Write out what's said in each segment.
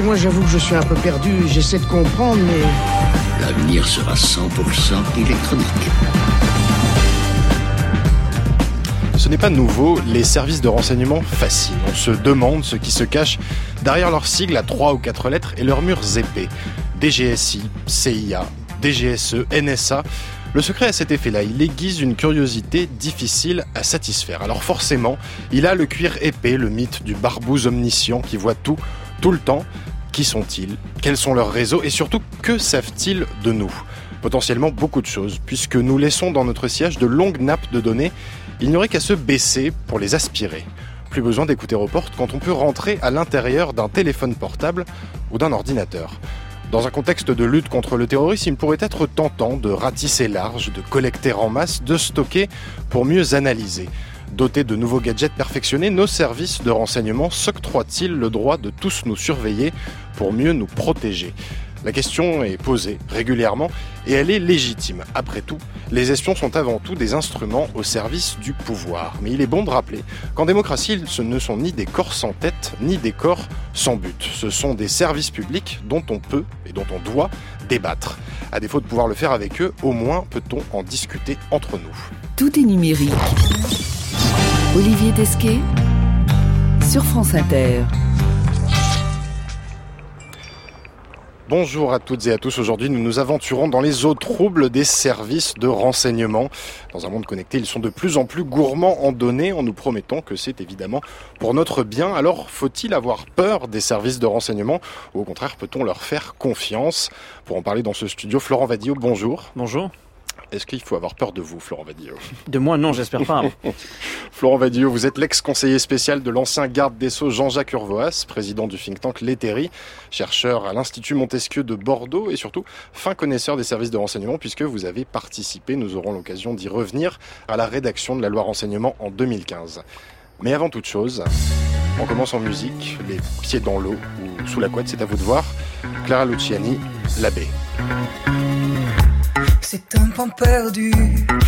excusez-moi, j'avoue que je suis un peu perdu, j'essaie de comprendre, mais... L'avenir sera 100% électronique. Ce n'est pas nouveau, les services de renseignement fascinent. On se demande ce qui se cache derrière leurs sigles à trois ou quatre lettres et leurs murs épais. DGSI, CIA, DGSE, NSA. Le secret à cet effet-là, il aiguise une curiosité difficile à satisfaire. Alors forcément, il a le cuir épais, le mythe du barbouze omniscient qui voit tout, tout le temps. Qui sont-ils? Quels sont leurs réseaux? Et surtout, que savent-ils de nous? Potentiellement beaucoup de choses, puisque nous laissons dans notre siège de longues nappes de données. Il n'y aurait qu'à se baisser pour les aspirer. Plus besoin d'écouter aux portes quand on peut rentrer à l'intérieur d'un téléphone portable ou d'un ordinateur. Dans un contexte de lutte contre le terrorisme, il pourrait être tentant de ratisser large, de collecter en masse, de stocker pour mieux analyser. Dotés de nouveaux gadgets perfectionnés, nos services de renseignement s'octroient-ils le droit de tous nous surveiller pour mieux nous protéger? La question est posée régulièrement et elle est légitime. Après tout, les espions sont avant tout des instruments au service du pouvoir. Mais il est bon de rappeler qu'en démocratie, ce ne sont ni des corps sans tête, ni des corps sans but. Ce sont des services publics dont on peut et dont on doit débattre. À défaut de pouvoir le faire avec eux, au moins peut-on en discuter entre nous. Tout est numérique. Olivier Desquet sur France Inter. Bonjour à toutes et à tous. Aujourd'hui, nous nous aventurons dans les eaux troubles des services de renseignement. Dans un monde connecté, ils sont de plus en plus gourmands en données en nous promettant que c'est évidemment pour notre bien. Alors, faut-il avoir peur des services de renseignement ou au contraire, peut-on leur faire confiance? Pour en parler dans ce studio, Florent Vadio, bonjour. Bonjour. Est-ce qu'il faut avoir peur de vous, Florent Vadillo De moi, non, j'espère pas. Florent Vadillo, vous êtes l'ex-conseiller spécial de l'ancien garde des Sceaux Jean-Jacques Urvoas, président du think tank L'Ethery, chercheur à l'Institut Montesquieu de Bordeaux et surtout fin connaisseur des services de renseignement puisque vous avez participé, nous aurons l'occasion d'y revenir, à la rédaction de la loi renseignement en 2015. Mais avant toute chose, on commence en musique, les pieds dans l'eau ou sous la couette, c'est à vous de voir. Clara Luciani, L'abbé. C'est un pan perdu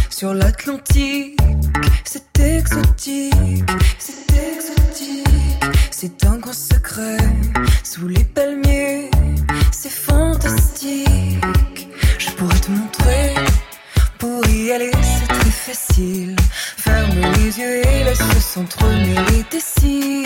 sur l'Atlantique. C'est exotique, c'est exotique. C'est un grand secret sous les palmiers. C'est fantastique. Je pourrais te montrer. Pour y aller, c'est très facile. Ferme les yeux et laisse s'entremêler tes cils.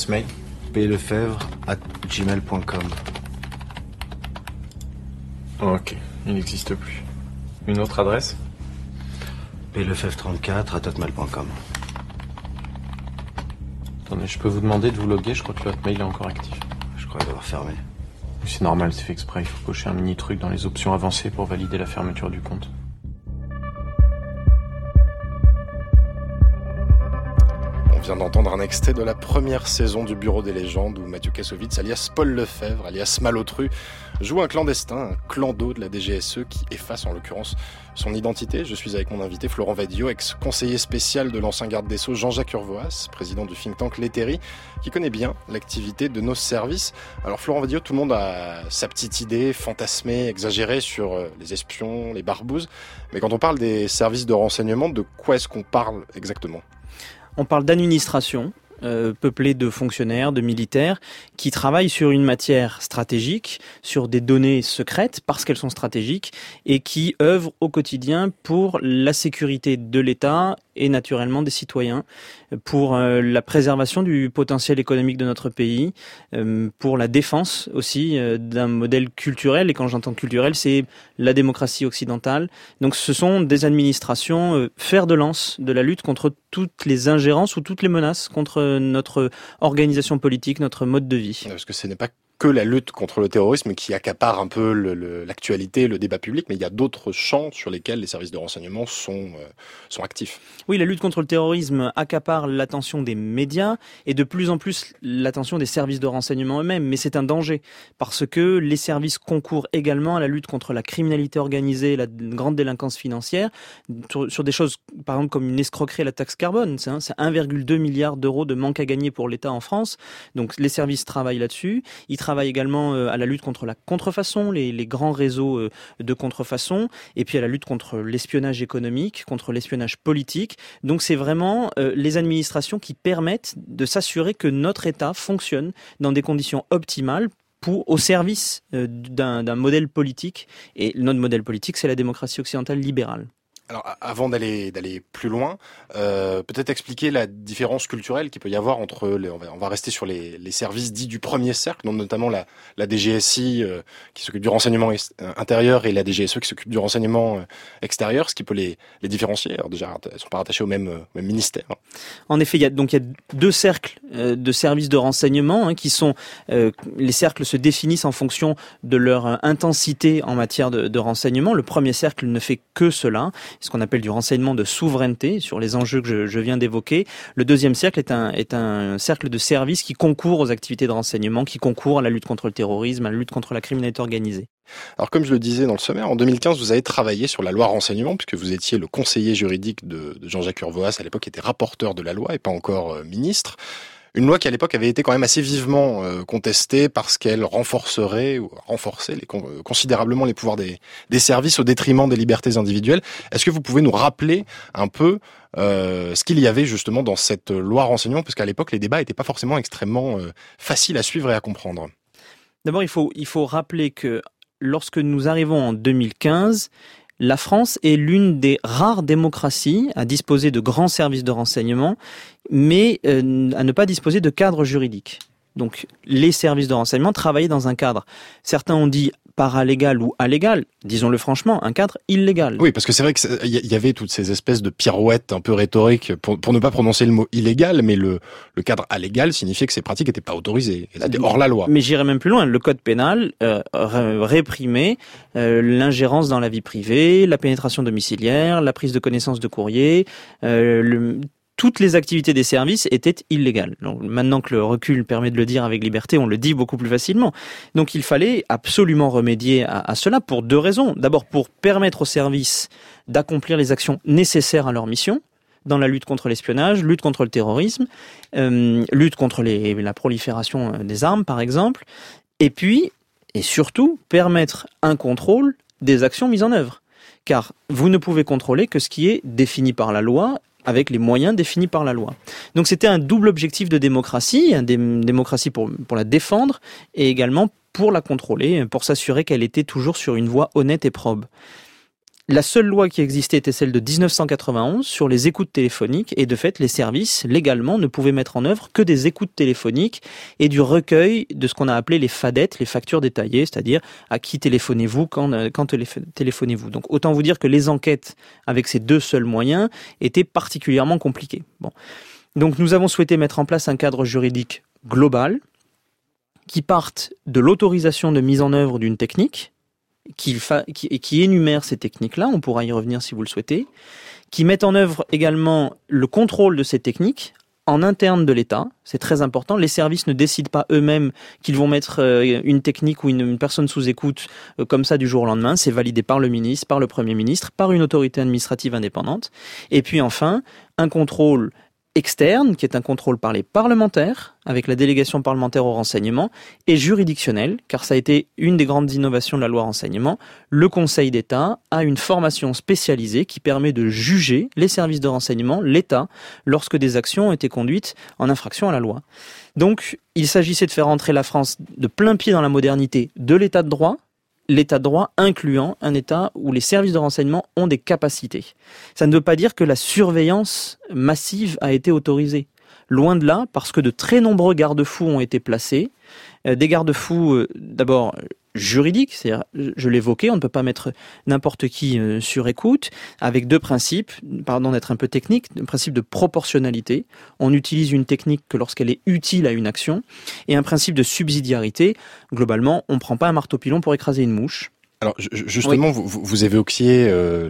Adresse mail plefebvre.gmail.com Ok, il n'existe plus. Une autre adresse? plefebvre34 Attendez, je peux vous demander de vous loguer, je crois que votre mail est encore actif. Je crois l'avoir fermé. C'est normal, c'est fait exprès, il faut cocher un mini truc dans les options avancées pour valider la fermeture du compte. D'entendre un extrait de la première saison du Bureau des légendes où Mathieu Kassovitz, alias Paul Lefebvre, alias Malotru, joue un clandestin, un clan-d'eau de la DGSE qui efface en l'occurrence son identité. Je suis avec mon invité Florent Vadio, ex-conseiller spécial de l'ancien garde des Sceaux Jean-Jacques Urvoas, président du think tank Leteri, qui connaît bien l'activité de nos services. Alors Florent Vadio, tout le monde a sa petite idée fantasmée, exagérée sur euh, les espions, les barbouzes. Mais quand on parle des services de renseignement, de quoi est-ce qu'on parle exactement? On parle d'administration, euh, peuplée de fonctionnaires, de militaires, qui travaillent sur une matière stratégique, sur des données secrètes, parce qu'elles sont stratégiques, et qui œuvrent au quotidien pour la sécurité de l'État et naturellement des citoyens, pour euh, la préservation du potentiel économique de notre pays, euh, pour la défense aussi euh, d'un modèle culturel. Et quand j'entends culturel, c'est la démocratie occidentale. Donc ce sont des administrations fer de lance de la lutte contre toutes les ingérences ou toutes les menaces contre notre organisation politique, notre mode de vie. Parce que ce n'est pas que la lutte contre le terrorisme qui accapare un peu l'actualité, le, débat public, mais il y a d'autres champs sur lesquels les services de renseignement sont, euh, sont actifs. Oui, la lutte contre le terrorisme accapare l'attention des médias et de plus en plus l'attention des services de renseignement eux-mêmes, mais c'est un danger parce que les services concourent également à la lutte contre la criminalité organisée, la grande délinquance financière, sur, des choses par exemple comme une escroquerie à la taxe carbone, c'est 1,2 milliard d'euros de manque à gagner pour l'État en France, donc les services travaillent là-dessus, travaille également euh, à la lutte contre la contrefaçon, les, grands réseaux euh, de contrefaçon, et puis à la lutte contre l'espionnage économique, contre l'espionnage politique. Donc c'est vraiment euh, les administrations qui permettent de s'assurer que notre État fonctionne dans des conditions optimales pour, au service d'un modèle politique. Et notre modèle politique, c'est la démocratie occidentale libérale. Alors, avant d'aller d'aller plus loin, euh, peut-être expliquer la différence culturelle qu'il peut y avoir entre les, on, va, on va rester sur les, les, services dits du premier cercle, donc notamment la, la DGSI euh, qui s'occupe du renseignement euh, intérieur et la DGSE qui s'occupe du renseignement euh, extérieur, ce qui peut les, les différencier. Alors déjà, elles sont pas rattachées au même, même ministère. En effet, il y a donc il y a deux cercles de services de renseignement hein, qui sont les cercles se définissent en fonction de leur intensité en matière de, de renseignement. Le premier cercle ne fait que cela ce qu'on appelle du renseignement de souveraineté sur les enjeux que je, viens d'évoquer. Le deuxième cercle est un, est un cercle de services qui concourt aux activités de renseignement, qui concourt à la lutte contre le terrorisme, à la lutte contre la criminalité organisée. Alors comme je le disais dans le sommaire, en 2015, vous avez travaillé sur la loi renseignement, puisque vous étiez le conseiller juridique de, Jean-Jacques Urvoas, à l'époque était rapporteur de la loi et pas encore euh, ministre. Une loi qui à l'époque avait été quand même assez vivement euh, contestée parce qu'elle renforcerait ou renforçait euh, considérablement les pouvoirs des, services au détriment des libertés individuelles. Est-ce que vous pouvez nous rappeler un peu euh, ce qu'il y avait justement dans cette loi renseignement Parce qu'à l'époque, les débats n'étaient pas forcément extrêmement faciles à suivre et à comprendre. D'abord, il faut, il faut rappeler que lorsque nous arrivons en 2015, la France est l'une des rares démocraties à disposer de grands services de renseignement, mais euh, à ne pas disposer de cadre juridique. Donc les services de renseignement travaillaient dans un cadre. Certains ont dit paralégal ou allégal, disons-le franchement, un cadre illégal. Oui, parce que c'est vrai qu'il y avait toutes ces espèces de pirouettes un peu rhétoriques pour, ne pas prononcer le mot illégal, mais le, le cadre allégal signifiait que ces pratiques n'étaient pas autorisées, elles étaient hors la loi. Mais j'irais même plus loin, le code pénal euh, réprimait euh, l'ingérence dans la vie privée, la pénétration domiciliaire, la prise de connaissance de courrier, euh, le, toutes les activités des services étaient illégales. Maintenant que le recul permet de le dire avec liberté, on le dit beaucoup plus facilement. Donc il fallait absolument remédier à, cela pour deux raisons. D'abord pour permettre aux services d'accomplir les actions nécessaires à leur mission, dans la lutte contre l'espionnage, lutte contre le terrorisme, euh, lutte contre la prolifération euh, des armes par exemple, et puis, et surtout, permettre un contrôle des actions mises en œuvre. Car vous ne pouvez contrôler que ce qui est défini par la loi avec les moyens définis par la loi. Donc c'était un double objectif de démocratie, une démocratie pour, pour la défendre et également pour la contrôler, pour s'assurer qu'elle était toujours sur une voie honnête et probe. La seule loi qui existait était celle de 1991 sur les écoutes téléphoniques et de fait les services légalement ne pouvaient mettre en œuvre que des écoutes téléphoniques et du recueil de ce qu'on a appelé les fadettes, les factures détaillées, c'est-à-dire à qui téléphonez-vous, quand, euh, téléphonez-vous. Donc autant vous dire que les enquêtes avec ces deux seuls moyens étaient particulièrement compliquées. Bon. Donc nous avons souhaité mettre en place un cadre juridique global qui parte de l'autorisation de mise en œuvre d'une technique qui, qui, ces techniques-là, on pourra y revenir si vous le souhaitez, qui met en œuvre également le contrôle de ces techniques en interne de l'État, c'est très important. Les services ne décident pas eux-mêmes qu'ils vont mettre euh, une technique ou une, personne sous écoute euh, comme ça du jour au lendemain. C'est validé par le ministre, par le Premier ministre, par une autorité administrative indépendante. Et puis enfin, un contrôle externe, qui est un contrôle par les parlementaires, avec la délégation parlementaire au renseignement, et juridictionnel, car ça a été une des grandes innovations de la loi renseignement. Le Conseil d'État a une formation spécialisée qui permet de juger les services de renseignement, l'État, lorsque des actions ont été conduites en infraction à la loi. Donc, il s'agissait de faire entrer la France de plein pied dans la modernité de l'État de droit, l'état de droit incluant un état où les services de renseignement ont des capacités. Ça ne veut pas dire que la surveillance massive a été autorisée. Loin de là, parce que de très nombreux garde-fous ont été placés. Euh, des garde-fous, euh, d'abord juridique, c'est-à-dire, je l'évoquais, on ne peut pas mettre n'importe qui euh, sur écoute, avec deux principes, pardon d'être un peu technique, un principe de proportionnalité, on utilise une technique que lorsqu'elle est utile à une action, et un principe de subsidiarité, globalement, on ne prend pas un marteau pilon pour écraser une mouche, alors justement, vous, vous évoquiez euh,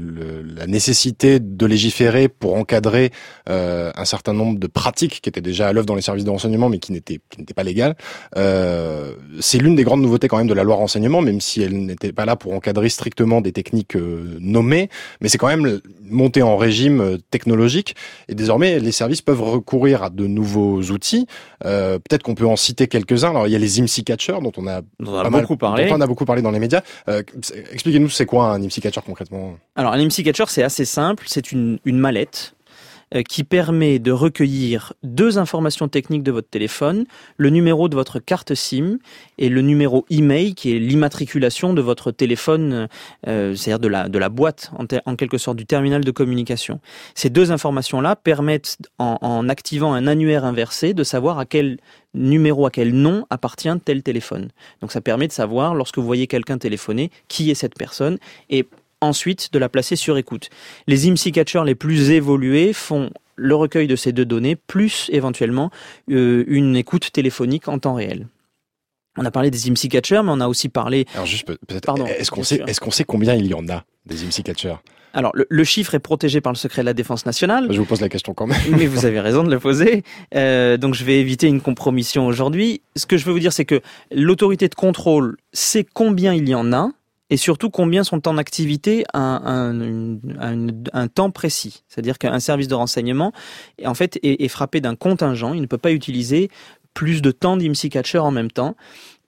la nécessité de légiférer pour encadrer euh, un certain nombre de pratiques qui étaient déjà à l'œuvre dans les services de renseignement, mais qui n'étaient qui n'étaient pas légales. Euh, c'est l'une des grandes nouveautés quand même de la loi renseignement, même si elle n'était pas là pour encadrer strictement des techniques euh, nommées, mais c'est quand même monté en régime euh, technologique. Et désormais, les services peuvent recourir à de nouveaux outils. Peut-être qu'on peut en citer quelques-uns. Alors il y a les IMSI Catcher dont on a, beaucoup parlé. Dont on a beaucoup parlé dans les médias. Expliquez-nous, c'est quoi un IMSI Catcher concrètement? Alors, un IMSI Catcher, c'est assez simple. C'est une, une mallette qui permet de recueillir deux informations techniques de votre téléphone, le numéro de votre carte SIM et le numéro email qui est l'immatriculation de votre téléphone, euh, c'est-à-dire de la, de la boîte en, en, quelque sorte du terminal de communication. Ces deux informations-là permettent, en, en activant un annuaire inversé, de savoir à quel numéro, à quel nom appartient tel téléphone. Donc ça permet de savoir, lorsque vous voyez quelqu'un téléphoner, qui est cette personne et ensuite de la placer sur écoute. Les IMSI catchers les plus évolués font le recueil de ces deux données, plus éventuellement euh, une écoute téléphonique en temps réel. On a parlé des IMSI catchers, mais on a aussi parlé. Alors juste peut-être. Est-ce qu'on sait, est-ce qu'on sait combien il y en a des IMSI catchers alors, le, chiffre est protégé par le secret de la défense nationale. Je vous pose la question quand même. Mais vous avez raison de le poser. Euh, donc, je vais éviter une compromission aujourd'hui. Ce que je veux vous dire, c'est que l'autorité de contrôle sait combien il y en a et surtout combien sont en activité à un, un, un, temps précis. C'est-à-dire qu'un service de renseignement, en fait, est, est frappé d'un contingent. Il ne peut pas utiliser plus de temps d'IMSI catcher en même temps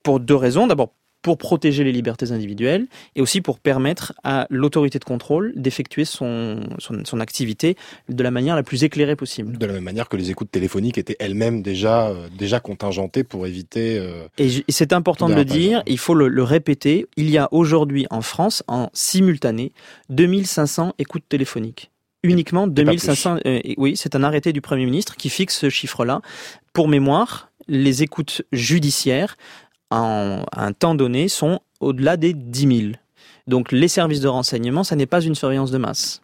pour deux raisons. D'abord, pour protéger les libertés individuelles et aussi pour permettre à l'autorité de contrôle d'effectuer son, son, activité de la manière la plus éclairée possible. De la même manière que les écoutes téléphoniques étaient elles-mêmes déjà, euh, déjà contingentées pour éviter... Euh, et c'est important de le dire, il faut le, le répéter, il y a aujourd'hui en France, en simultané, 2500 écoutes téléphoniques uniquement 2500. Euh, oui, c'est un arrêté du Premier ministre qui fixe ce chiffre-là. Pour mémoire, les écoutes judiciaires en un temps donné sont au-delà des 10 000. Donc les services de renseignement, ça n'est pas une surveillance de masse.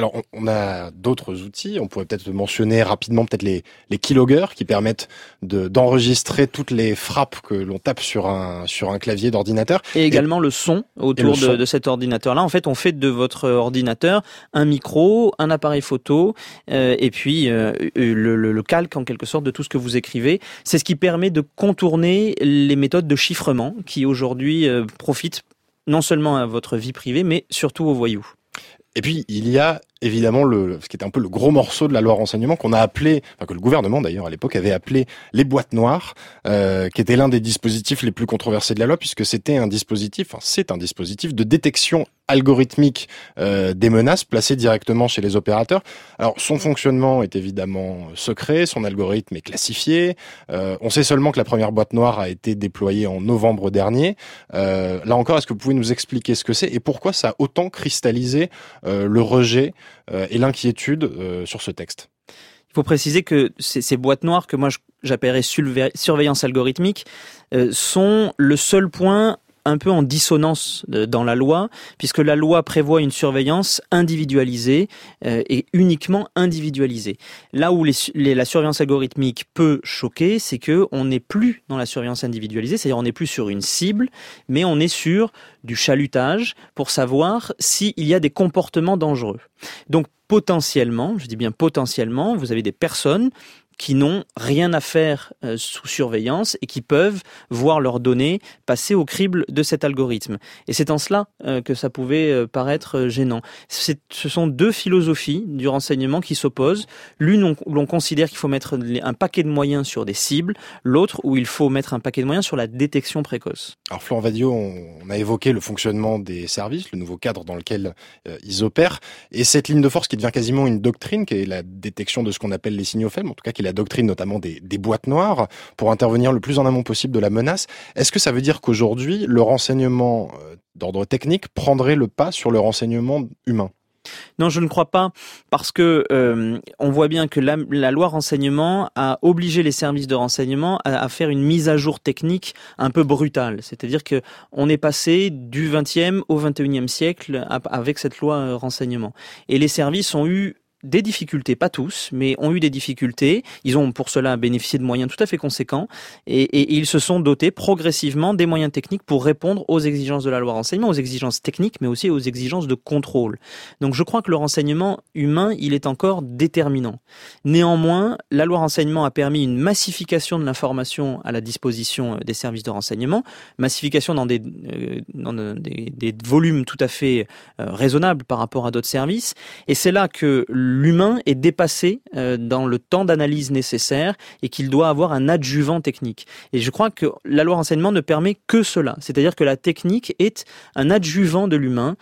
Alors, on, a d'autres outils. On pourrait peut-être mentionner rapidement peut-être les, les keyloggers qui permettent d'enregistrer toutes les frappes que l'on tape sur un, sur un clavier d'ordinateur. Et également le son autour de, de, cet ordinateur-là. En fait, on fait de votre ordinateur un micro, un appareil photo euh, et puis euh, le, le, le, calque en quelque sorte de tout ce que vous écrivez. C'est ce qui permet de contourner les méthodes de chiffrement qui aujourd'hui euh, profitent non seulement à votre vie privée, mais surtout aux voyous. Et puis, il y a évidemment le, ce qui était un peu le gros morceau de la loi renseignement qu'on a appelé, enfin que le gouvernement d'ailleurs à l'époque avait appelé les boîtes noires, euh, qui était l'un des dispositifs les plus controversés de la loi puisque c'était un dispositif, enfin c'est un dispositif de détection algorithmique euh, des menaces placées directement chez les opérateurs. Alors son fonctionnement est évidemment secret, son algorithme est classifié. Euh, on sait seulement que la première boîte noire a été déployée en novembre dernier. Euh, là encore, est-ce que vous pouvez nous expliquer ce que c'est et pourquoi ça a autant cristallisé euh, le rejet euh, et l'inquiétude euh, sur ce texte. Il faut préciser que ces, ces boîtes noires que moi j'appellerais surveillance algorithmique euh, sont le seul point un peu en dissonance dans la loi, puisque la loi prévoit une surveillance individualisée euh, et uniquement individualisée. Là où la surveillance algorithmique peut choquer, c'est que on n'est plus dans la surveillance individualisée, c'est-à-dire on n'est plus sur une cible, mais on est sur du chalutage pour savoir s'il y a des comportements dangereux. Donc potentiellement, je dis bien potentiellement, vous avez des personnes qui n'ont rien à faire euh, sous surveillance et qui peuvent voir leurs données passer au crible de cet algorithme. Et c'est en cela euh, que ça pouvait euh, paraître gênant. Ce sont deux philosophies du renseignement qui s'opposent. L'une où l'on considère qu'il faut mettre un paquet de moyens sur des cibles, l'autre où il faut mettre un paquet de moyens sur la détection précoce. Alors Florent Vadio, on a évoqué le fonctionnement des services, le nouveau cadre dans lequel ils opèrent, et cette ligne de force qui devient quasiment une doctrine, qui est la détection de ce qu'on appelle les signaux faibles, en tout cas qui est la doctrine notamment des, boîtes noires pour intervenir le plus en amont possible de la menace. Est-ce que ça veut dire qu'aujourd'hui, le renseignement euh, d'ordre technique prendrait le pas sur le renseignement humain? Non, je ne crois pas, parce que euh, on voit bien que la, la, loi renseignement a obligé les services de renseignement à, à faire une mise à jour technique un peu brutale. C'est-à-dire que on est passé du 20e au 21e siècle avec cette loi euh, renseignement, et les services ont eu des difficultés, pas tous, mais ont eu des difficultés. Ils ont pour cela bénéficié de moyens tout à fait conséquents et, ils se sont dotés progressivement des moyens techniques pour répondre aux exigences de la loi renseignement, aux exigences techniques, mais aussi aux exigences de contrôle. Donc je crois que le renseignement humain, il est encore déterminant. Néanmoins, la loi renseignement a permis une massification de l'information à la disposition des services de renseignement, massification dans des, euh, volumes tout à fait euh, raisonnables par rapport à d'autres services, et c'est là que l'humain est dépassé euh, dans le temps d'analyse nécessaire et qu'il doit avoir un adjuvant technique. Et je crois que la loi renseignement ne permet que cela, c'est-à-dire que la technique est un adjuvant de l'humain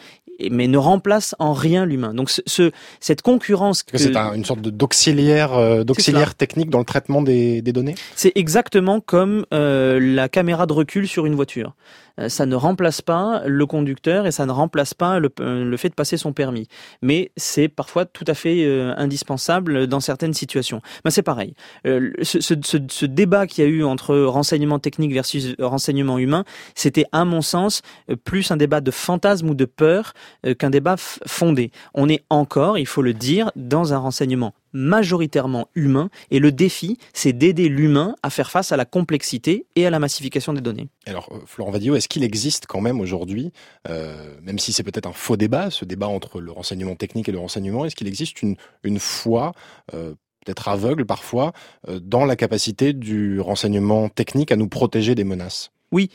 mais ne remplace en rien l'humain. Donc ce, ce, cette concurrence, que c'est un, une sorte d'auxiliaire euh, d'auxiliaire technique dans le traitement des, des données? C'est exactement comme euh, la caméra de recul sur une voiture. Euh, ça ne remplace pas le conducteur et ça ne remplace pas le, le fait de passer son permis. Mais c'est parfois tout à fait euh, indispensable dans certaines situations. Ben, c'est pareil. Euh, ce, ce, débat qu'il y a eu entre renseignement technique versus renseignement humain, c'était à mon sens plus un débat de fantasme ou de peur qu'un débat fondé. On est encore, il faut le dire, dans un renseignement majoritairement humain et le défi, c'est d'aider l'humain à faire face à la complexité et à la massification des données. Alors, Florent Vadio, est-ce qu'il existe quand même aujourd'hui, euh, même si c'est peut-être un faux débat, ce débat entre le renseignement technique et le renseignement, est-ce qu'il existe une, foi euh, peut-être aveugle parfois, euh, dans la capacité du renseignement technique à nous protéger des menaces? Oui,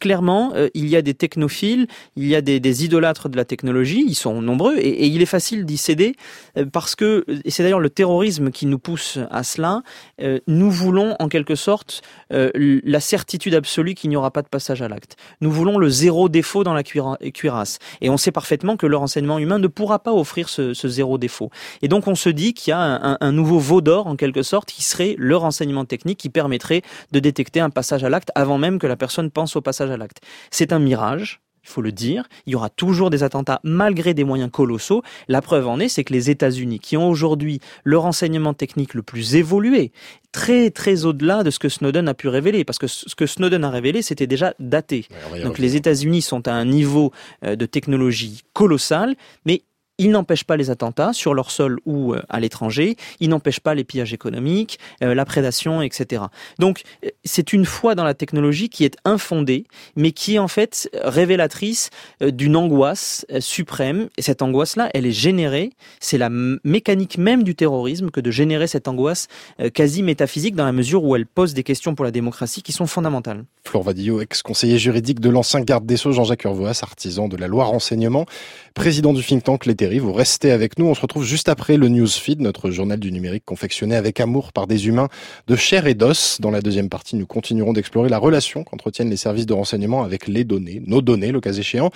clairement, euh, il y a des technophiles, il y a des, idolâtres de la technologie, ils sont nombreux, et, il est facile d'y céder, euh, parce que, et c'est d'ailleurs le terrorisme qui nous pousse à cela, euh, nous voulons en quelque sorte euh, la certitude absolue qu'il n'y aura pas de passage à l'acte. Nous voulons le zéro défaut dans la cuirasse. Et on sait parfaitement que le renseignement humain ne pourra pas offrir ce, ce zéro défaut. Et donc on se dit qu'il y a un, un nouveau veau d'or, en quelque sorte, qui serait le renseignement technique qui permettrait de détecter un passage à l'acte avant même que la personne personne pense au passage à l'acte. C'est un mirage, il faut le dire. Il y aura toujours des attentats malgré des moyens colossaux. La preuve en est, c'est que les États-Unis, qui ont aujourd'hui le renseignement technique le plus évolué, très très au-delà de ce que Snowden a pu révéler, parce que ce que Snowden a révélé, c'était déjà daté. Ouais, Donc les États-Unis sont à un niveau euh, de technologie colossal, mais il n'empêche pas les attentats sur leur sol ou euh, à l'étranger, il n'empêche pas les pillages économiques, euh, la prédation, etc. Donc euh, c'est une foi dans la technologie qui est infondée, mais qui est en fait révélatrice d'une angoisse suprême. Et cette angoisse-là, elle est générée, c'est la mécanique même du terrorisme que de générer cette angoisse quasi métaphysique dans la mesure où elle pose des questions pour la démocratie qui sont fondamentales. Vadillo, ex-conseiller juridique de l'ancien garde des Sceaux Jean-Jacques Urvoas, artisan de la loi renseignement, président du think tank Les Vous restez avec nous. On se retrouve juste après le Newsfeed, notre journal du numérique confectionné avec amour par des humains de chair et d'os. Dans la deuxième partie, nous continuerons d'explorer la relation qu'entretiennent les services de renseignement avec les données, nos données, le cas échéant.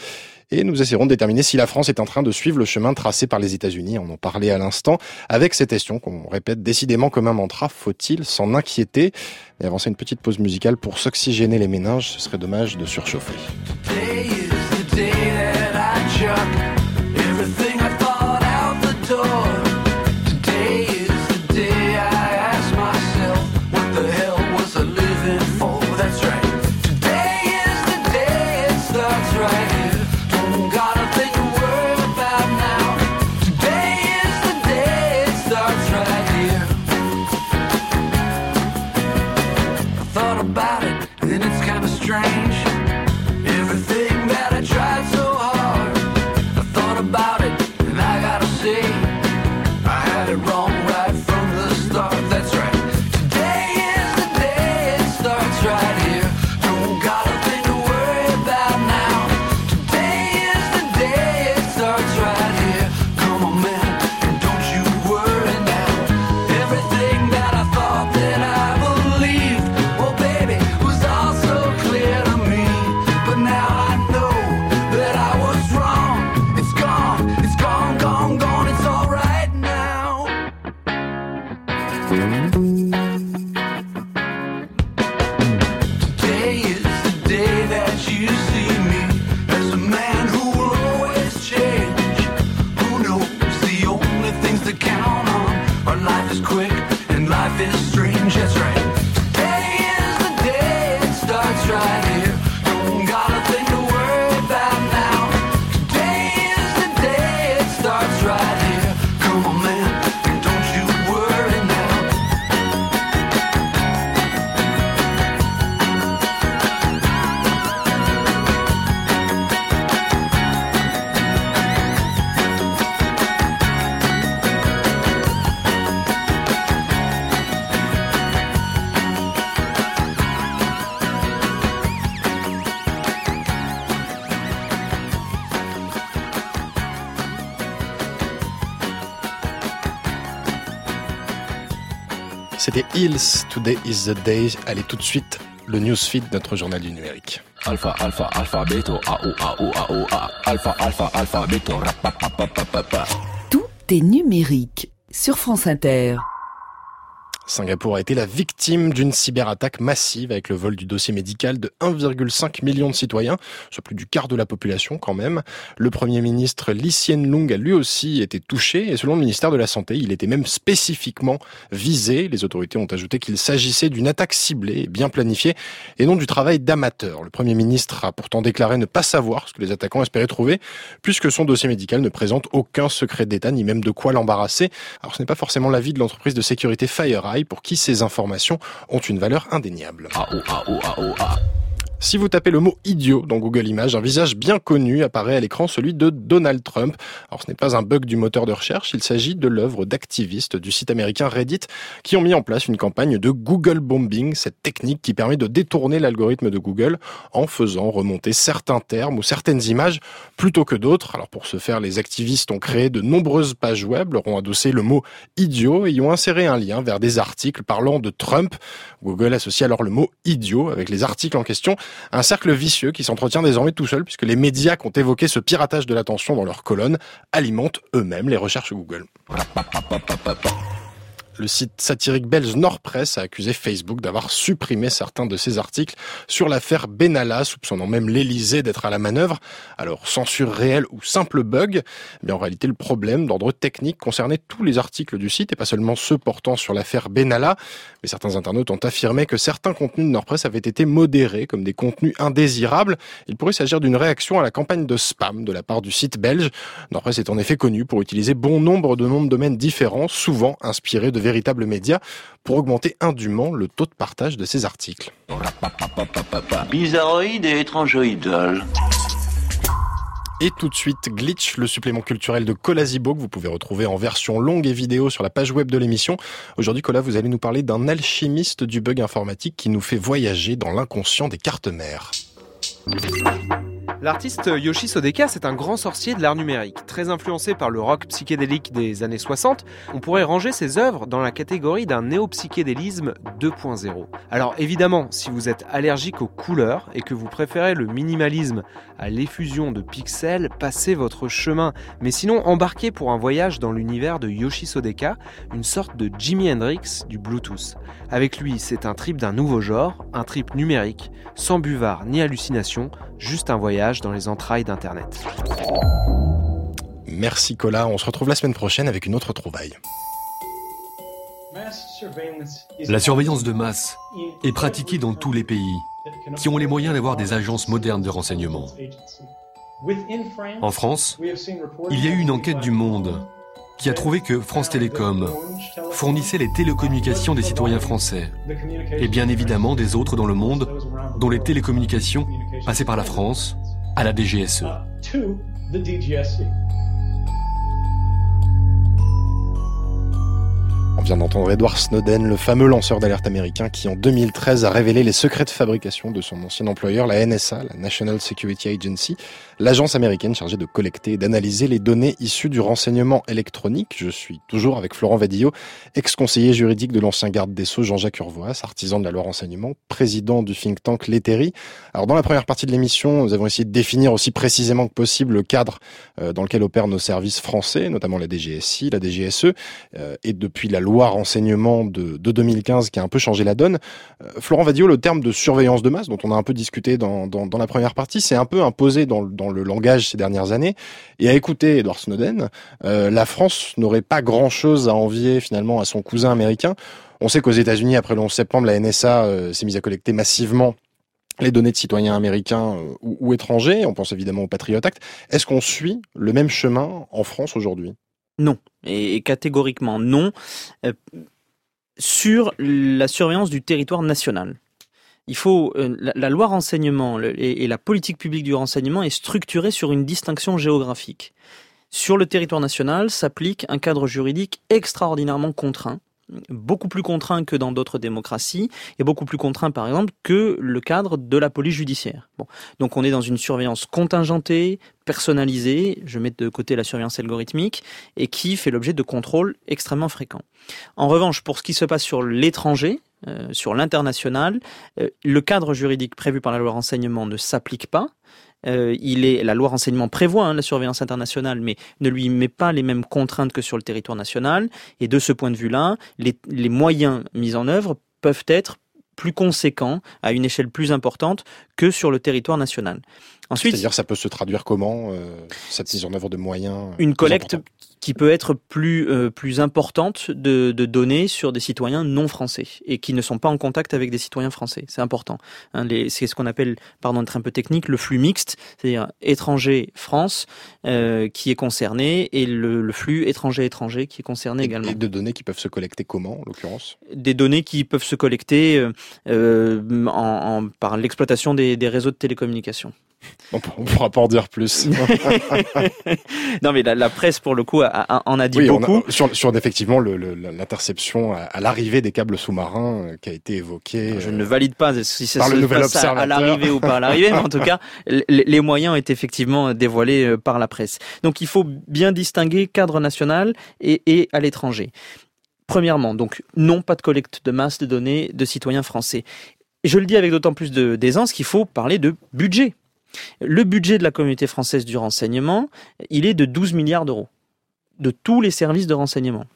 Et nous essaierons de déterminer si la France est en train de suivre le chemin tracé par les États-Unis. On en parlait à l'instant avec cette question qu'on répète décidément comme un mantra. Faut-il s'en inquiéter? Et avancer une petite pause musicale pour s'oxygéner les méninges. Ce serait dommage de surchauffer. about it, and then it's kinda strange. C'était Hills, Today is the Day. Allez tout de suite, le newsfeed, notre journal du numérique. Alpha, alpha, alpha, beto, a, o, a, o, a, o, a. Alpha, alpha, alpha, beto, Tout est numérique sur France Inter. Singapour a été la victime d'une cyberattaque massive avec le vol du dossier médical de 1,5 million de citoyens, soit plus du quart de la population quand même. Le Premier ministre Lee Hsien Loong a lui aussi été touché et selon le ministère de la Santé, il était même spécifiquement visé. Les autorités ont ajouté qu'il s'agissait d'une attaque ciblée et bien planifiée et non du travail d'amateur. Le Premier ministre a pourtant déclaré ne pas savoir ce que les attaquants espéraient trouver puisque son dossier médical ne présente aucun secret d'État ni même de quoi l'embarrasser. Alors ce n'est pas forcément l'avis de l'entreprise de sécurité FireEye pour qui ces informations ont une valeur indéniable. Si vous tapez le mot idiot dans Google Images, un visage bien connu apparaît à l'écran, celui de Donald Trump. Alors ce n'est pas un bug du moteur de recherche, il s'agit de l'œuvre d'activistes du site américain Reddit qui ont mis en place une campagne de Google bombing, cette technique qui permet de détourner l'algorithme de Google en faisant remonter certains termes ou certaines images plutôt que d'autres. Alors pour ce faire, les activistes ont créé de nombreuses pages web, leur ont adossé le mot idiot et y ont inséré un lien vers des articles parlant de Trump. Google associe alors le mot idiot avec les articles en question un cercle vicieux qui s'entretient désormais tout seul puisque les médias qui ont évoqué ce piratage de l'attention dans leurs colonnes alimentent eux-mêmes les recherches Google. Le site satirique belge Nordpress a accusé Facebook d'avoir supprimé certains de ses articles sur l'affaire Benalla, soupçonnant même l'Elysée d'être à la manœuvre. Alors, censure réelle ou simple bug? Mais en réalité, le problème d'ordre technique concernait tous les articles du site et pas seulement ceux portant sur l'affaire Benalla. Mais certains internautes ont affirmé que certains contenus de Nordpress avaient été modérés comme des contenus indésirables. Il pourrait s'agir d'une réaction à la campagne de spam de la part du site belge. Nordpress est en effet connu pour utiliser bon nombre de noms de domaines différents, souvent inspirés de véritables médias pour augmenter indûment le taux de partage de ces articles. Bizarroïde et étrangeoïdal. Et tout de suite, Glitch, le supplément culturel de Colasibo que vous pouvez retrouver en version longue et vidéo sur la page web de l'émission. Aujourd'hui, Cola, vous allez nous parler d'un alchimiste du bug informatique qui nous fait voyager dans l'inconscient des cartes mères. L'artiste Yoshi Sodeka, c'est un grand sorcier de l'art numérique. Très influencé par le rock psychédélique des années 60, on pourrait ranger ses œuvres dans la catégorie d'un néo-psychédélisme 2.0. Alors évidemment, si vous êtes allergique aux couleurs et que vous préférez le minimalisme à l'effusion de pixels, passez votre chemin. Mais sinon, embarquez pour un voyage dans l'univers de Yoshi Sodeka, une sorte de Jimi Hendrix du Bluetooth. Avec lui, c'est un trip d'un nouveau genre, un trip numérique, sans buvard ni hallucination, juste un voyage dans les entrailles d'Internet. Merci Cola, on se retrouve la semaine prochaine avec une autre trouvaille. La surveillance de masse est pratiquée dans tous les pays qui ont les moyens d'avoir des agences modernes de renseignement. En France, il y a eu une enquête du Monde qui a trouvé que France Télécom fournissait les télécommunications des citoyens français et bien évidemment des autres dans le monde dont les télécommunications passaient par la France à la DGSE. On vient d'entendre Edward Snowden, le fameux lanceur d'alerte américain qui en 2013 a révélé les secrets de fabrication de son ancien employeur, la NSA, la National Security Agency, l'agence américaine chargée de collecter et d'analyser les données issues du renseignement électronique. Je suis toujours avec Florent Vadillo, ex-conseiller juridique de l'ancien garde des Sceaux Jean-Jacques Urvoas, artisan de la loi renseignement, président du think tank L'Etery. Alors dans la première partie de l'émission, nous avons essayé de définir aussi précisément que possible le cadre euh, dans lequel opèrent nos services français, notamment la DGSI, la DGSE, euh, et depuis la loi renseignement de, de, 2015 qui a un peu changé la donne. Euh, Florent Vadillo, le terme de surveillance de masse, dont on a un peu discuté dans la première partie, c'est un peu imposé dans, dans, le langage ces dernières années. Et à écouter Edward Snowden, euh, la France n'aurait pas grand-chose à envier finalement à son cousin américain. On sait qu'aux États-Unis, après le 11 septembre, la NSA euh, s'est mise à collecter massivement les données de citoyens américains euh, ou, étrangers. On pense évidemment au Patriot Act. Est-ce qu'on suit le même chemin en France aujourd'hui? Non, et catégoriquement non, sur la surveillance du territoire national. Il faut euh, la, loi renseignement le, et, et, la politique publique du renseignement est structurée sur une distinction géographique. Sur le territoire national s'applique un cadre juridique extraordinairement contraint beaucoup plus contraint que dans d'autres démocraties et beaucoup plus contraint par exemple que le cadre de la police judiciaire. Donc on est dans une surveillance contingentée, personnalisée, je mets de côté la surveillance algorithmique et qui fait l'objet de contrôles extrêmement fréquents. En revanche, pour ce qui se passe sur l'étranger, euh, sur l'international, euh, le cadre juridique prévu par la loi renseignement ne s'applique pas. Euh, la loi renseignement prévoit hein, la surveillance internationale, mais ne lui met pas les mêmes contraintes que sur le territoire national. Et de ce point de vue-là, les moyens mis en œuvre peuvent être plus conséquents, à une échelle plus importante que sur le territoire national. Ensuite, c'est-à-dire ça peut se traduire comment euh, cette mise en œuvre de moyens Une collecte qui peut être plus euh, plus importante de, de, données sur des citoyens non français et qui ne sont pas en contact avec des citoyens français. C'est important. Hein, c'est ce qu'on appelle, pardon d'être un peu technique, le flux mixte, c'est-à-dire étranger France euh, qui est concerné et le, le flux étranger étranger qui est concerné et, également. Et de données qui peuvent se collecter comment, en l'occurrence? Des données qui peuvent se collecter euh, en, en, par l'exploitation des, des réseaux de télécommunications. On ne pourra pas en dire plus. non, mais la, la, presse, pour le coup, a, a, en a dit oui, beaucoup. A, sur, sur, effectivement l'interception à, à l'arrivée des câbles sous-marins euh, qui a été évoquée. Je euh, ne valide pas si c'est nouvel à, à l'arrivée ou pas à l'arrivée, mais en tout cas, les, moyens ont été effectivement dévoilés euh, par la presse. Donc, il faut bien distinguer cadre national et, et à l'étranger. Premièrement, donc, non, pas de collecte de masse de données de citoyens français. Et je le dis avec d'autant plus d'aisance qu'il faut parler de budget. Le budget de la communauté française du renseignement, il est de 12 milliards d'euros, de tous les services de renseignement.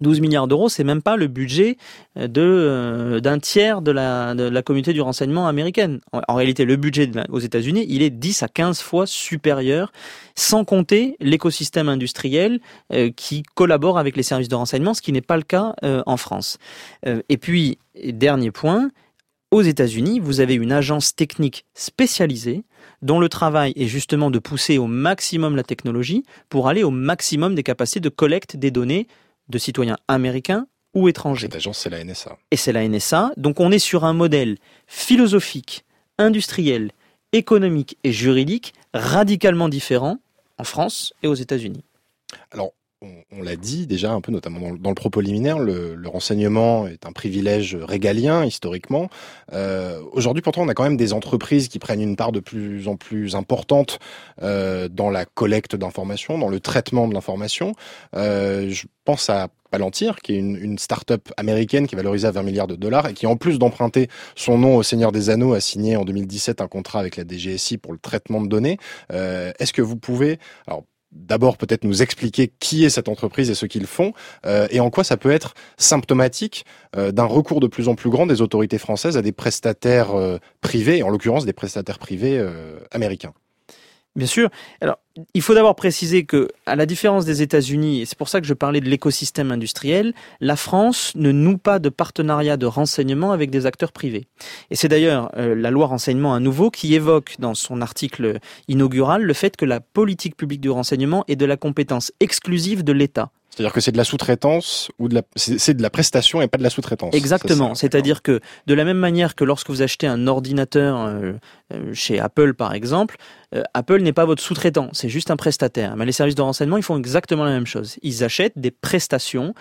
12 milliards d'euros, c'est même pas le budget de euh, d'un tiers de la, communauté du renseignement américaine. En, réalité, le budget aux États-Unis, il est 10 à 15 fois supérieur, sans compter l'écosystème industriel euh, qui collabore avec les services de renseignement, ce qui n'est pas le cas euh, en France. et puis, dernier point, aux États-Unis, vous avez une agence technique spécialisée dont le travail est justement de pousser au maximum la technologie pour aller au maximum des capacités de collecte des données de citoyens américains ou étrangers. Cette agence, c'est la NSA. Et c'est la NSA. Donc on est sur un modèle philosophique, industriel, économique et juridique radicalement différent en France et aux États-Unis. Alors, on, l'a dit déjà un peu, notamment dans, le propos liminaire, le, renseignement est un privilège régalien historiquement. Euh, aujourd'hui, pourtant, on a quand même des entreprises qui prennent une part de plus en plus importante euh, dans la collecte d'informations, dans le traitement de l'information. Euh, je pense à Palantir, qui est une, une start-up américaine qui est valorisée à 20 milliards de dollars et qui, en plus d'emprunter son nom au Seigneur des Anneaux, a signé en 2017 un contrat avec la DGSI pour le traitement de données. Est-ce que vous pouvez, alors d'abord peut-être nous expliquer qui est cette entreprise et ce qu'ils font, euh, et en quoi ça peut être symptomatique euh, d'un recours de plus en plus grand des autorités françaises à des prestataires euh, privés, en l'occurrence des prestataires privés américains. Bien sûr. Alors, il faut d'abord préciser que, à la différence des États-Unis, et c'est pour ça que je parlais de l'écosystème industriel, la France ne noue pas de partenariat de renseignement avec des acteurs privés. Et c'est d'ailleurs euh, la loi renseignement à nouveau qui évoque dans son article inaugural le fait que la politique publique du renseignement est de la compétence exclusive de l'État. C'est-à-dire que c'est de la sous-traitance ou de la c'est de la prestation et pas de la sous-traitance. Exactement. C'est-à-dire que de la même manière que lorsque vous achetez un ordinateur euh, euh, chez Apple par exemple, euh, Apple n'est pas votre sous-traitant, c'est juste un prestataire. Mais les services de renseignement, ils font exactement la même chose. Ils achètent des prestations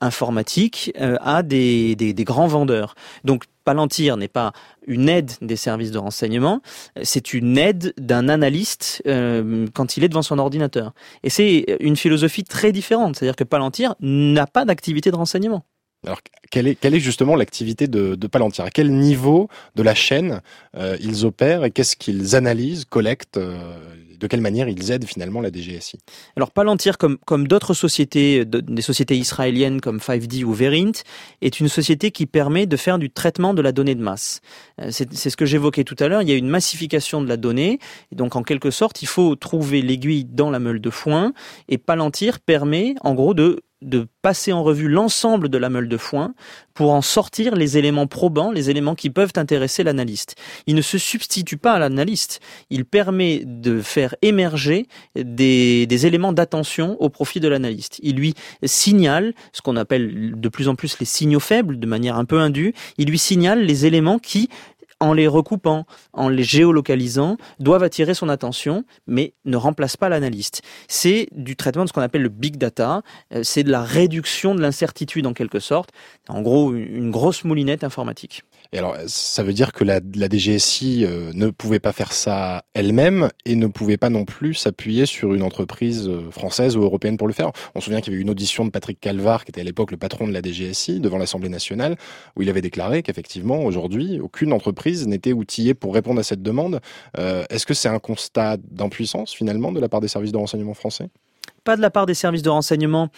informatiques à des, grands vendeurs. Donc Palantir n'est pas une aide des services de renseignement, c'est une aide d'un analyste euh, quand il est devant son ordinateur. Et c'est une philosophie très différente, c'est-à-dire que Palantir n'a pas d'activité de renseignement. Alors, quelle est, justement l'activité de, Palantir? À quel niveau de la chaîne euh, ils opèrent et qu'est-ce qu'ils analysent, collectent euh, de quelle manière ils aident finalement la DGSI Alors Palantir, comme, comme d'autres sociétés, des sociétés israéliennes comme 5D ou Verint, est une société qui permet de faire du traitement de la donnée de masse. Euh, c'est ce que j'évoquais tout à l'heure, il y a une massification de la donnée, et donc en quelque sorte, il faut trouver l'aiguille dans la meule de foin, et Palantir permet en gros de de passer en revue l'ensemble de la meule de foin pour en sortir les éléments probants, les éléments qui peuvent intéresser l'analyste. Il ne se substitue pas à l'analyste, il permet de faire émerger des, des éléments d'attention au profit de l'analyste. Il lui signale ce qu'on appelle de plus en plus les signaux faibles, de manière un peu indue, il lui signale les éléments qui en les recoupant, en les géolocalisant, doivent attirer son attention, mais ne remplacent pas l'analyste. C'est du traitement de ce qu'on appelle le big data, euh, c'est de la réduction de l'incertitude en quelque sorte, en gros une grosse moulinette informatique. Et alors, ça veut dire que la, DGSI euh, ne pouvait pas faire ça elle-même et ne pouvait pas non plus s'appuyer sur une entreprise euh, française ou européenne pour le faire. On se souvient qu'il y avait une audition de Patrick Calvar, qui était à l'époque le patron de la DGSI, devant l'Assemblée nationale, où il avait déclaré qu'effectivement, aujourd'hui, aucune entreprise n'était outillée pour répondre à cette demande. Euh, Est-ce que c'est un constat d'impuissance, finalement, de la part des services de renseignement français? Pas de la part des services de renseignement.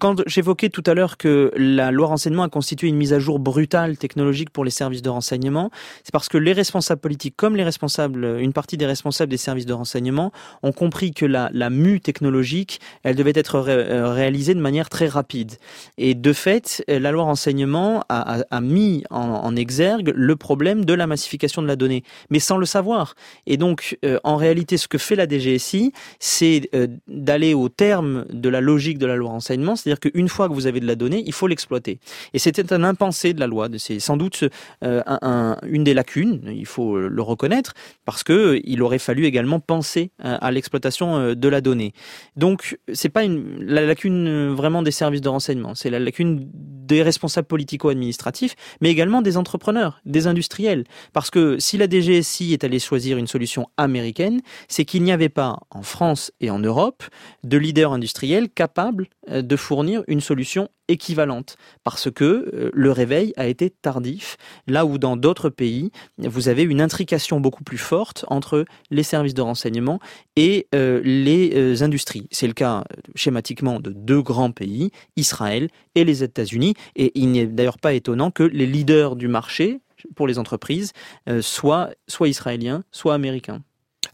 Quand j'évoquais tout à l'heure que la loi renseignement a constitué une mise à jour brutale technologique pour les services de renseignement, c'est parce que les responsables politiques, comme les responsables, une partie des responsables des services de renseignement, ont compris que la, la mue technologique, elle devait être euh, réalisée de manière très rapide. Et de fait, la loi renseignement a, mis en, exergue le problème de la massification de la donnée, mais sans le savoir. Et donc, euh, en réalité, ce que fait la DGSI, c'est euh, d'aller au terme de la logique de la loi renseignement, c'est-à-dire qu'une fois que vous avez de la donnée, il faut l'exploiter. Et c'était un impensé de la loi. C'est sans doute euh, un, une des lacunes, il faut le reconnaître, parce que il aurait fallu également penser à, l'exploitation euh, de la donnée. Donc, c'est pas la lacune vraiment des services de renseignement, c'est la lacune des responsables politico-administratifs, mais également des entrepreneurs, des industriels. Parce que si la DGSI est allée choisir une solution américaine, c'est qu'il n'y avait pas en France et en Europe de leaders industriels capables euh, de fournir une solution équivalente parce que euh, le réveil a été tardif là où dans d'autres pays vous avez une intrication beaucoup plus forte entre les services de renseignement et euh, les industries. C'est le cas schématiquement de deux grands pays, Israël et les États-Unis et il n'est d'ailleurs pas étonnant que les leaders du marché pour les entreprises soient soit israéliens, soit américains.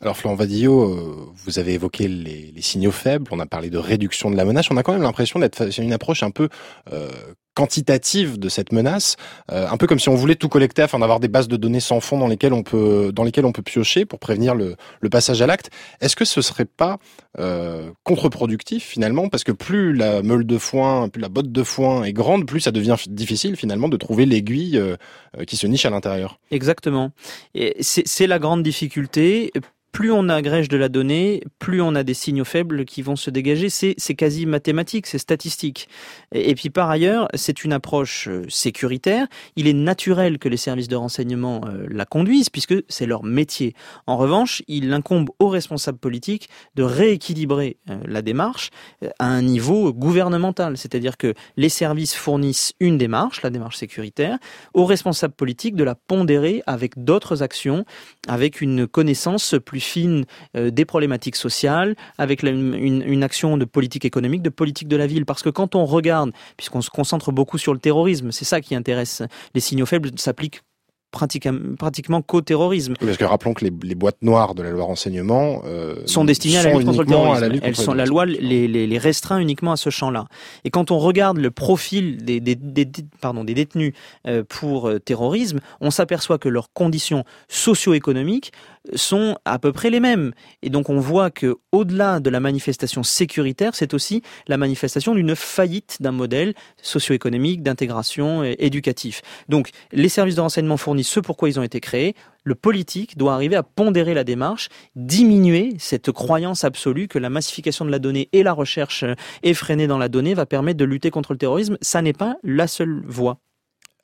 Alors Florent Vadillo, euh, vous avez évoqué les, signaux faibles, on a parlé de réduction de la menace, on a quand même l'impression d'être une approche un peu euh, quantitative de cette menace, euh, un peu comme si on voulait tout collecter afin d'avoir des bases de données sans fond dans lesquelles on peut dans lesquelles on peut piocher pour prévenir le, passage à l'acte. Est-ce que ce serait pas contre-productif finalement? Parce que plus la meule de foin, plus la botte de foin est grande, plus ça devient difficile finalement de trouver l'aiguille qui se niche à l'intérieur. Exactement. C'est la grande difficulté plus on agrège de la donnée, plus on a des signaux faibles qui vont se dégager. C'est quasi mathématique, c'est statistique. Et, puis par ailleurs, c'est une approche euh, sécuritaire. Il est naturel que les services de renseignement euh, la conduisent puisque c'est leur métier. En revanche, il incombe aux responsables politiques de rééquilibrer euh, la démarche à un niveau gouvernemental. C'est-à-dire que les services fournissent une démarche, la démarche sécuritaire, aux responsables politiques de la pondérer avec d'autres actions, avec une connaissance plus fine euh, des problématiques sociales, avec une, action de politique économique, de politique de la ville. Parce que quand on regarde, puisqu'on se concentre beaucoup sur le terrorisme, c'est ça qui intéresse, les signaux faibles s'appliquent pratiquement qu'au terrorisme. parce que rappelons que les, boîtes noires de la loi renseignement euh, sont destinées à la lutte contre le terrorisme. La Elles sont, la loi les, les, restreint uniquement à ce champ-là. Et quand on regarde le profil des, des, des pardon, des détenus euh, pour terrorisme, on s'aperçoit que leurs conditions socio-économiques sont à peu près les mêmes. Et donc on voit que au-delà de la manifestation sécuritaire, c'est aussi la manifestation d'une faillite d'un modèle socio-économique d'intégration éducatif. Donc les services de renseignement fournissent ce pourquoi ils ont été créés. Le politique doit arriver à pondérer la démarche, diminuer cette croyance absolue que la massification de la donnée et la recherche effrénée dans la donnée va permettre de lutter contre le terrorisme. Ça n'est pas la seule voie.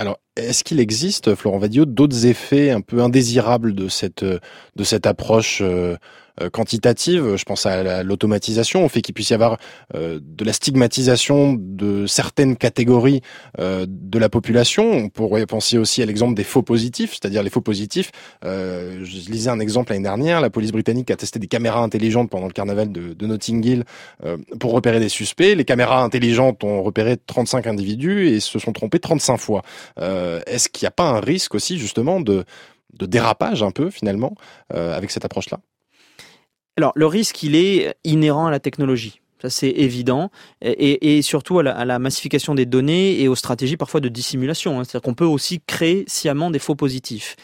Alors, est-ce qu'il existe, Florent Vadio, d'autres effets un peu indésirables de cette, de cette approche euh, euh, quantitative. Je pense à l'automatisation, au fait qu'il puisse y avoir euh, de la stigmatisation de certaines catégories euh, de la population. On pourrait penser aussi à l'exemple des faux positifs, c'est-à-dire les faux positifs. je lisais un exemple l'année dernière, la police britannique a testé des caméras intelligentes pendant le carnaval de, de Notting Hill pour repérer des suspects. Les caméras intelligentes ont repéré 35 individus et se sont trompés 35 fois. Est-ce qu'il n'y a pas un risque aussi justement de de dérapage un peu finalement avec cette approche-là? Alors, le risque, il est inhérent à la technologie. Ça, c'est évident. Et, surtout à la, massification des données et aux stratégies parfois de dissimulation. Hein. C'est-à-dire qu'on peut aussi créer sciemment des faux positifs.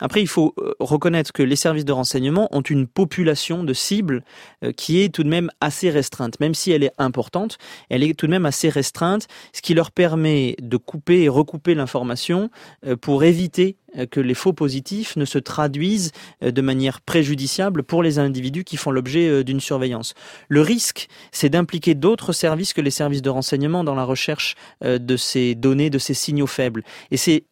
Après, il faut euh, reconnaître que les services de renseignement ont une population de cibles euh, qui est tout de même assez restreinte. Même si elle est importante, elle est tout de même assez restreinte, ce qui leur permet de couper et recouper l'information euh, pour éviter que les faux positifs ne se traduisent de manière préjudiciable pour les individus qui font l'objet d'une surveillance. Le risque, c'est d'impliquer d'autres services que les services de renseignement dans la recherche de ces données, de ces signaux faibles. Et c'est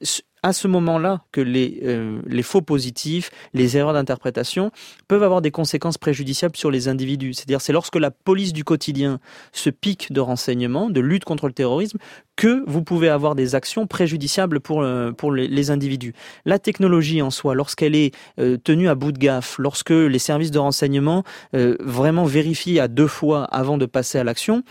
à ce moment-là que les, euh, les faux positifs, les erreurs d'interprétation peuvent avoir des conséquences préjudiciables sur les individus. C'est-à-dire c'est lorsque la police du quotidien se pique de renseignements, de lutte contre le terrorisme, que vous pouvez avoir des actions préjudiciables pour, euh, pour les, individus. La technologie en soi, lorsqu'elle est euh, tenue à bout de gaffe, lorsque les services de renseignement vraiment vérifient à deux fois avant de passer à l'action,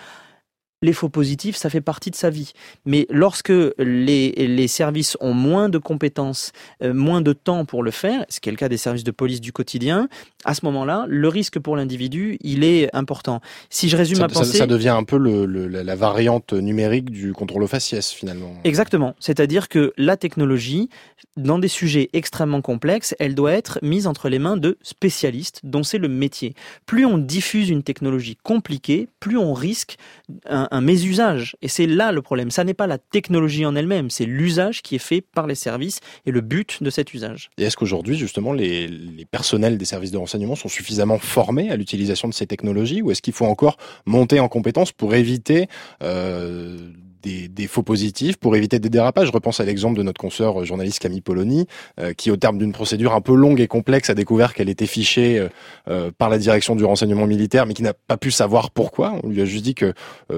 les faux positifs, ça fait partie de sa vie. Mais lorsque les, les services ont moins de compétences, euh, moins de temps pour le faire, ce qui est le cas des services de police du quotidien, à ce moment-là, le risque pour l'individu, il est important. Si je résume ça, ma pensée... Ça, devient un peu le, la variante numérique du contrôle au faciès, finalement. Exactement. C'est-à-dire que la technologie, dans des sujets extrêmement complexes, elle doit être mise entre les mains de spécialistes dont c'est le métier. Plus on diffuse une technologie compliquée, plus on risque un, un mésusage. Et c'est là le problème. Ça n'est pas la technologie en elle-même, c'est l'usage qui est fait par les services et le but de cet usage. Et est-ce qu'aujourd'hui, justement, les, personnels des services de renseignement sont suffisamment formés à l'utilisation de ces technologies ou est-ce qu'il faut encore monter en compétences pour éviter euh, des, faux positifs pour éviter des dérapages. Je repense à l'exemple de notre consoeur euh, journaliste Camille Polony, euh, qui au terme d'une procédure un peu longue et complexe a découvert qu'elle était fichée euh, par la direction du renseignement militaire, mais qui n'a pas pu savoir pourquoi. On lui a juste dit que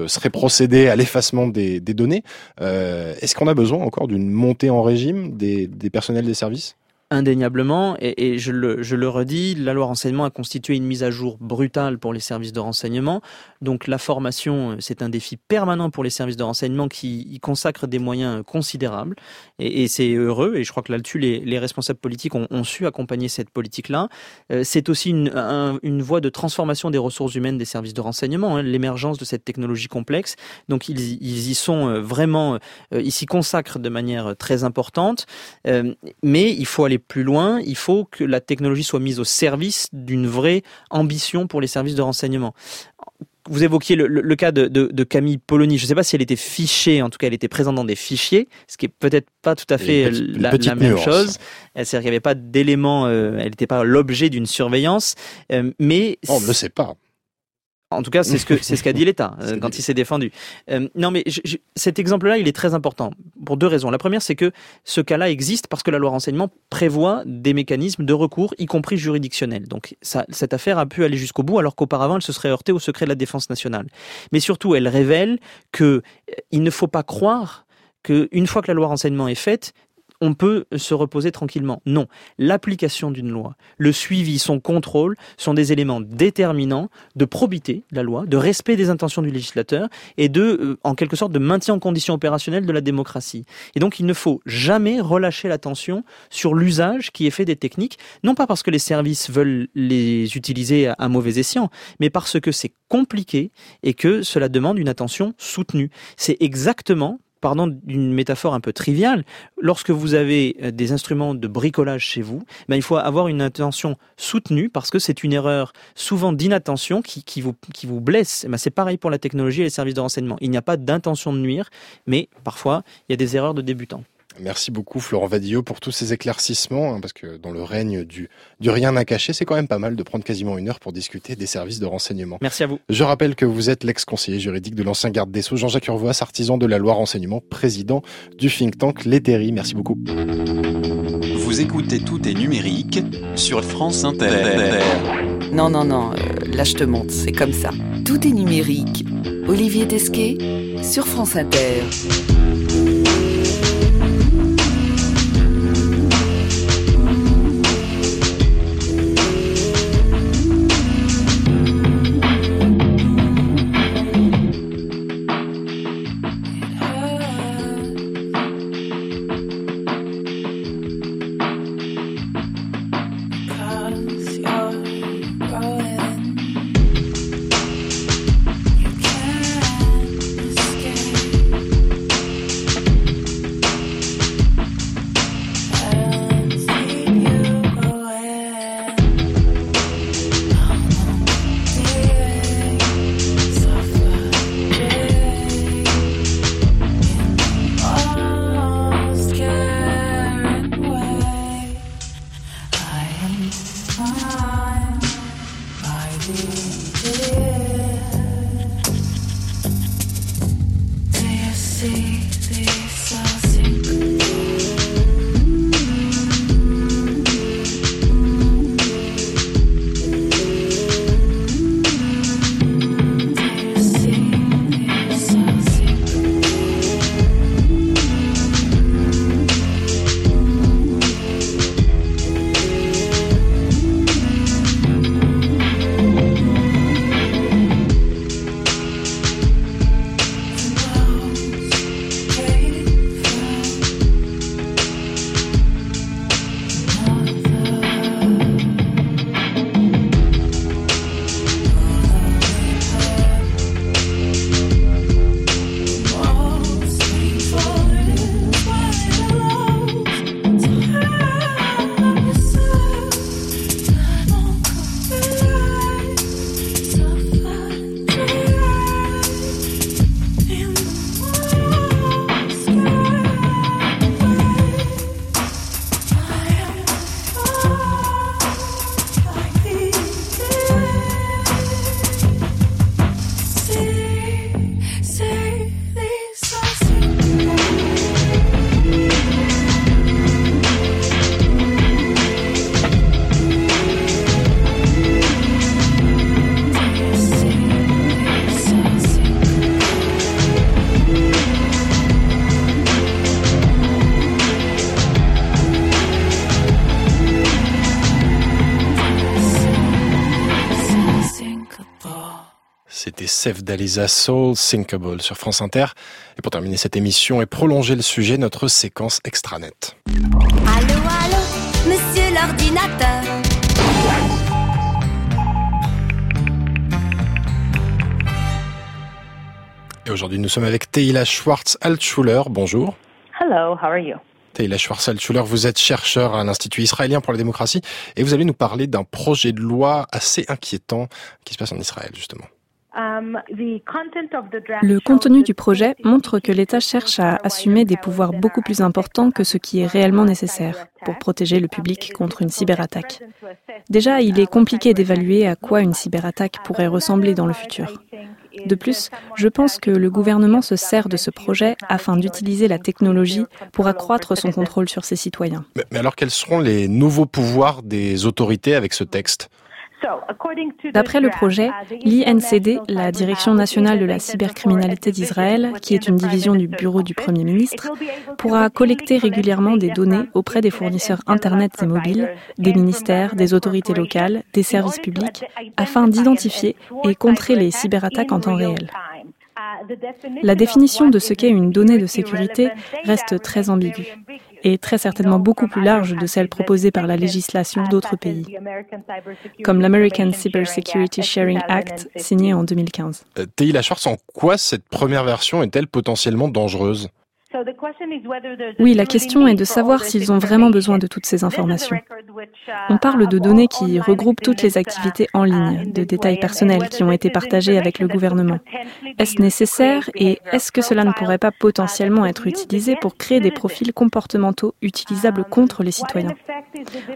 serait procédé à l'effacement des, données. Est-ce qu'on a besoin encore d'une montée en régime des personnels des services? Indéniablement, et, je, le, redis, la loi renseignement a constitué une mise à jour brutale pour les services de renseignement. Donc la formation, euh, c'est un défi permanent pour les services de renseignement qui y consacrent des moyens considérables. Et, c'est heureux, et je crois que là-dessus, les, les, responsables politiques ont, su accompagner cette politique-là. Euh, c'est aussi une, voie de transformation des ressources humaines des services de renseignement, hein, l'émergence de cette technologie complexe. Donc ils, ils y sont euh, vraiment, ils s'y consacrent de manière très importante. mais il faut aller plus loin, il faut que la technologie soit mise au service d'une vraie ambition pour les services de renseignement vous évoquiez le, cas de, Camille Polony. Je ne sais pas si elle était fichée, en tout cas elle était présente dans des fichiers, ce qui est peut-être pas tout à fait la, même chose. C'est-à-dire qu'il n'y avait pas d'éléments, elle n'était pas l'objet d'une surveillance, mais... on ne le sait pas. En tout cas, c'est ce que c'est ce qu'a dit l'État euh, quand il s'est défendu. Euh, non, mais cet exemple-là, il est très important pour deux raisons. La première, c'est que ce cas-là existe parce que la loi renseignement prévoit des mécanismes de recours, y compris juridictionnels. Donc, ça, cette affaire a pu aller jusqu'au bout, alors qu'auparavant, elle se serait heurtée au secret de la défense nationale. Mais surtout, elle révèle que euh, il ne faut pas croire qu'une fois que la loi renseignement est faite, on peut se reposer tranquillement. Non, l'application d'une loi, le suivi, son contrôle sont des éléments déterminants de probité de la loi, de respect des intentions du législateur et de, euh, en quelque sorte, de maintien en condition opérationnelle de la démocratie. Et donc, il ne faut jamais relâcher l'attention sur l'usage qui est fait des techniques, non pas parce que les services veulent les utiliser à, mauvais escient, mais parce que c'est compliqué et que cela demande une attention soutenue. C'est exactement pardon d'une métaphore un peu triviale, lorsque vous avez euh, des instruments de bricolage chez vous, ben, il faut avoir une attention soutenue parce que c'est une erreur souvent d'inattention qui, vous, blesse. Ben, c'est pareil pour la technologie et les services de renseignement. Il n'y a pas d'intention de nuire, mais parfois il y a des erreurs de débutants. Merci beaucoup Florent Vadillo pour tous ces éclaircissements, hein, parce que dans le règne du, du rien à cacher, c'est quand même pas mal de prendre quasiment une heure pour discuter des services de renseignement. Merci à vous. Je rappelle que vous êtes l'ex-conseiller juridique de l'ancien garde des Sceaux, Jean-Jacques Urvoas, artisan de la loi renseignement, président du think tank L'Eteri. Merci beaucoup. Vous écoutez Tout est numérique sur France Inter. Non, non, non, euh, là je te montre, c'est comme ça. Tout est numérique. Olivier Tesquet sur France Inter. Save d'Alisa Soul, Thinkable sur France Inter. Et pour terminer cette émission et prolonger le sujet, notre séquence extranet. Allô, allô, monsieur l'ordinateur. Et aujourd'hui, nous sommes avec Teila Schwartz-Altschuler. Bonjour. Hello, how are you? Teila Schwartz-Altschuler, vous êtes chercheur à l'Institut israélien pour la démocratie et vous allez nous parler d'un projet de loi assez inquiétant qui se passe en Israël, justement. Le contenu du projet montre que l'État cherche à assumer des pouvoirs beaucoup plus importants que ce qui est réellement nécessaire pour protéger le public contre une cyberattaque. Déjà, il est compliqué d'évaluer à quoi une cyberattaque pourrait ressembler dans le futur. De plus, je pense que le gouvernement se sert de ce projet afin d'utiliser la technologie pour accroître son contrôle sur ses citoyens. Mais alors quels seront les nouveaux pouvoirs des autorités avec ce texte? D'après le projet, l'INCD, la Direction nationale de la cybercriminalité d'Israël, qui est une division du bureau du Premier ministre, pourra collecter régulièrement des données auprès des fournisseurs Internet et mobiles, des ministères, des autorités locales, des services publics, afin d'identifier et contrer les cyberattaques en temps réel. La définition de ce qu'est une donnée de sécurité reste très ambiguë et très certainement beaucoup plus large de celle proposée par la législation d'autres pays, comme l'American Cybersecurity Sharing Act signé en 2015. Euh, Schwartz, en quoi cette première version est-elle potentiellement dangereuse? Oui, la question est de savoir s'ils ont vraiment besoin de toutes ces informations. On parle de données qui regroupent toutes les activités en ligne, de détails personnels qui ont été partagés avec le gouvernement. Est-ce nécessaire et est-ce que cela ne pourrait pas potentiellement être utilisé pour créer des profils comportementaux utilisables contre les citoyens?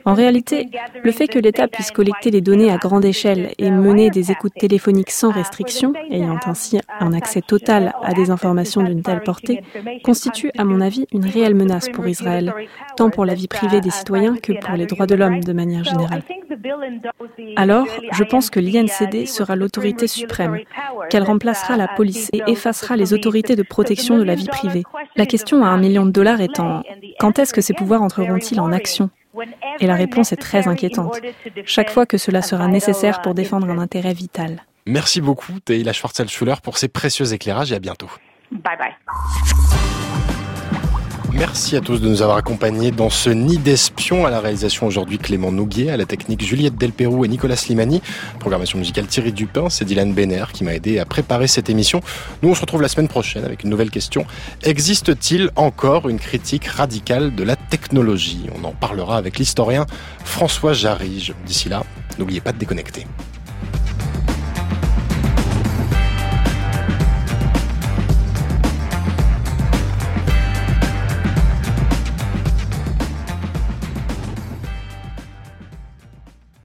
En réalité, le fait que l'État puisse collecter les données à grande échelle et mener des écoutes téléphoniques sans restriction, ayant ainsi un accès total à des informations d'une telle portée, constitue, à mon avis, une réelle menace pour Israël, tant pour la vie privée des citoyens que pour les droits de l'homme de manière générale. Alors, je pense que l'INCD sera l'autorité suprême, qu'elle remplacera la police et effacera les autorités de protection de la vie privée. La question à un million de dollars étant, quand est-ce que ces pouvoirs entreront-ils en action? Et la réponse est très inquiétante. Chaque fois que cela sera nécessaire pour défendre un intérêt vital. Merci beaucoup, Teila Schwarzel-Schuller, pour ces précieux éclairages et à bientôt. Bye bye. Merci à tous de nous avoir accompagnés dans ce nid d'espions. À la réalisation aujourd'hui Clément Nouguier, à la technique Juliette Delperou et Nicolas Slimani. Programmation musicale Thierry Dupin, c'est Dylan Benner qui m'a aidé à préparer cette émission. Nous on se retrouve la semaine prochaine avec une nouvelle question. Existe-t-il encore une critique radicale de la technologie? On en parlera avec l'historien François Jarige. D'ici là, n'oubliez pas de déconnecter.